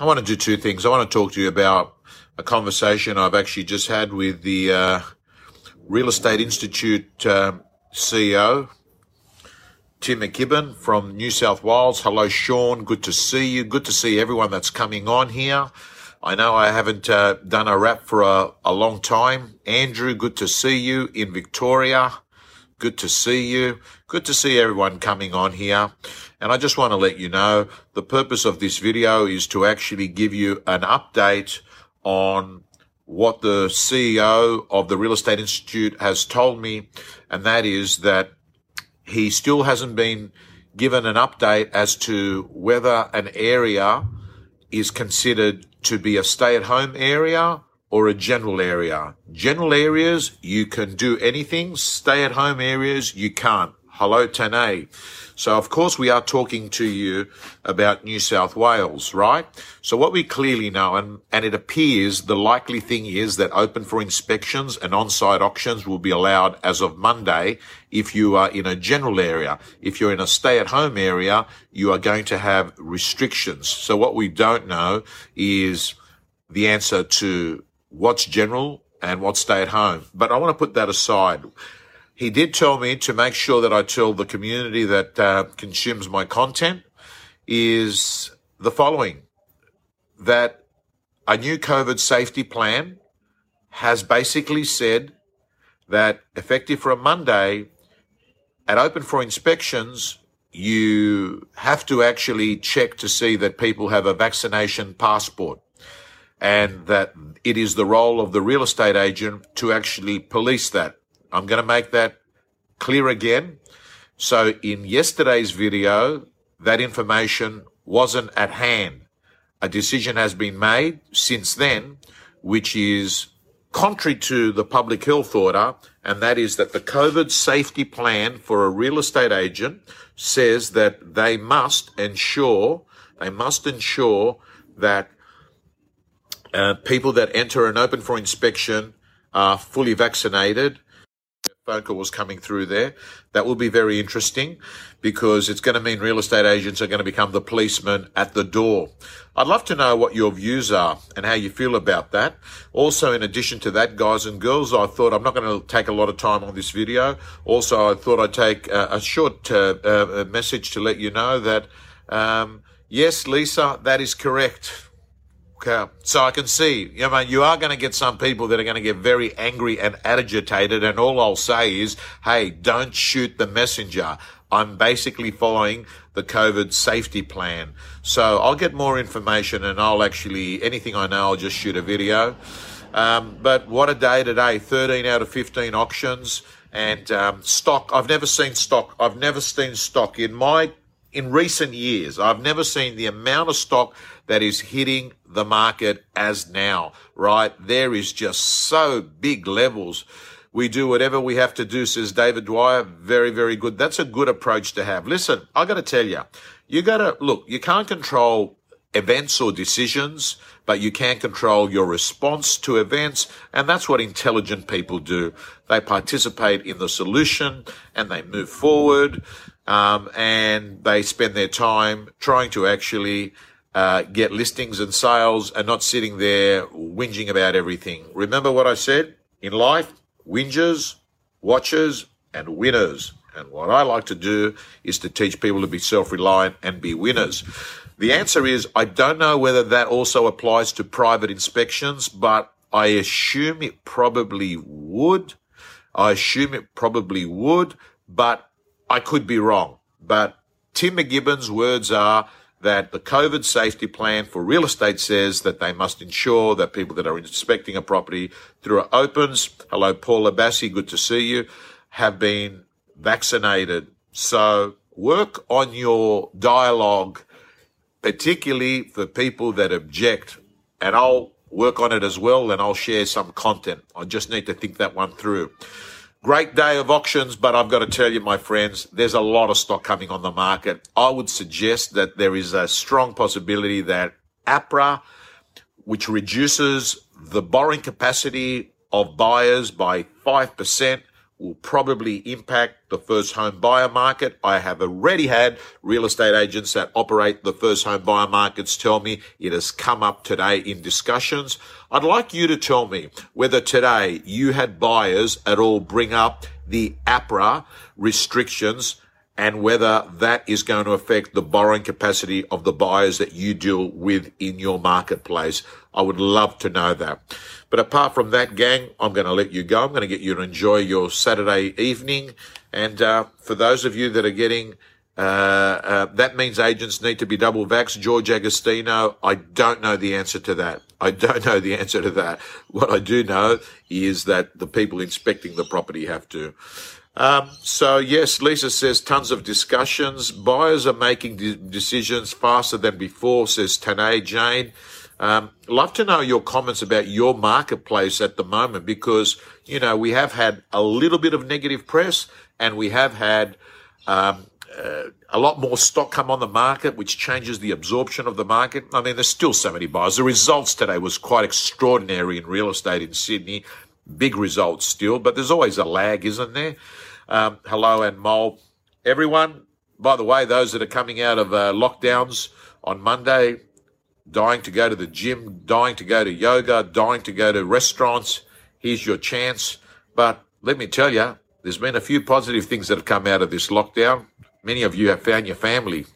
I want to do two things. I want to talk to you about a conversation I've actually just had with the uh, Real Estate Institute uh, CEO, Tim McKibben from New South Wales. Hello, Sean. Good to see you. Good to see everyone that's coming on here. I know I haven't uh, done a wrap for a, a long time. Andrew, good to see you in Victoria. Good to see you. Good to see everyone coming on here. And I just want to let you know the purpose of this video is to actually give you an update on what the CEO of the Real Estate Institute has told me. And that is that he still hasn't been given an update as to whether an area is considered to be a stay at home area or a general area. General areas, you can do anything. Stay at home areas, you can't. Hello, Tane. So of course we are talking to you about New South Wales, right? So what we clearly know, and, and it appears the likely thing is that open for inspections and on-site auctions will be allowed as of Monday if you are in a general area. If you're in a stay-at-home area, you are going to have restrictions. So what we don't know is the answer to what's general and what's stay at home. But I want to put that aside. He did tell me to make sure that I tell the community that uh, consumes my content is the following that a new COVID safety plan has basically said that effective from Monday at open for inspections, you have to actually check to see that people have a vaccination passport and that it is the role of the real estate agent to actually police that. I'm going to make that clear again. So in yesterday's video, that information wasn't at hand. A decision has been made since then, which is contrary to the public health order, and that is that the COVID safety plan for a real estate agent says that they must ensure, they must ensure that uh, people that enter and open for inspection are fully vaccinated. Phone call was coming through there. That will be very interesting because it's going to mean real estate agents are going to become the policemen at the door. I'd love to know what your views are and how you feel about that. Also, in addition to that, guys and girls, I thought I'm not going to take a lot of time on this video. Also, I thought I'd take a, a short uh, uh, message to let you know that, um, yes, Lisa, that is correct Okay. So I can see, you know, you are going to get some people that are going to get very angry and agitated. And all I'll say is, hey, don't shoot the messenger. I'm basically following the COVID safety plan. So I'll get more information and I'll actually, anything I know, I'll just shoot a video. Um, but what a day today. 13 out of 15 auctions and um, stock. I've never seen stock. I've never seen stock in my in recent years, I've never seen the amount of stock that is hitting the market as now, right? There is just so big levels. We do whatever we have to do, says David Dwyer. Very, very good. That's a good approach to have. Listen, I got to tell you, you got to look, you can't control events or decisions, but you can control your response to events. And that's what intelligent people do. They participate in the solution and they move forward um, and they spend their time trying to actually uh, get listings and sales and not sitting there whinging about everything. Remember what I said? In life, whingers, watchers, and winners. And what I like to do is to teach people to be self-reliant and be winners. The answer is I don't know whether that also applies to private inspections, but I assume it probably would. I assume it probably would, but I could be wrong, but Tim McKibben's words are that the COVID safety plan for real estate says that they must ensure that people that are inspecting a property through opens, hello, Paula Bassi, good to see you, have been vaccinated. So work on your dialogue, particularly for people that object. And I'll work on it as well and I'll share some content. I just need to think that one through. Great day of auctions, but I've got to tell you, my friends, there's a lot of stock coming on the market. I would suggest that there is a strong possibility that APRA, which reduces the borrowing capacity of buyers by 5%, will probably impact the first home buyer market. I have already had real estate agents that operate the first home buyer markets tell me it has come up today in discussions. I'd like you to tell me whether today you had buyers at all bring up the APRA restrictions and whether that is going to affect the borrowing capacity of the buyers that you deal with in your marketplace. I would love to know that. But apart from that, gang, I'm going to let you go. I'm going to get you to enjoy your Saturday evening. And uh, for those of you that are getting uh, uh, that means agents need to be double vax. George Agostino, I don't know the answer to that. I don't know the answer to that. What I do know is that the people inspecting the property have to. Um, so yes, Lisa says tons of discussions. Buyers are making de- decisions faster than before, says Tanae Jane. Um, love to know your comments about your marketplace at the moment because, you know, we have had a little bit of negative press and we have had, um, uh, a lot more stock come on the market, which changes the absorption of the market. I mean, there's still so many buyers. The results today was quite extraordinary in real estate in Sydney. Big results still, but there's always a lag, isn't there? Um, hello and Mole. Everyone, by the way, those that are coming out of uh, lockdowns on Monday, dying to go to the gym, dying to go to yoga, dying to go to restaurants, here's your chance. But let me tell you, there's been a few positive things that have come out of this lockdown. Many of you have found your family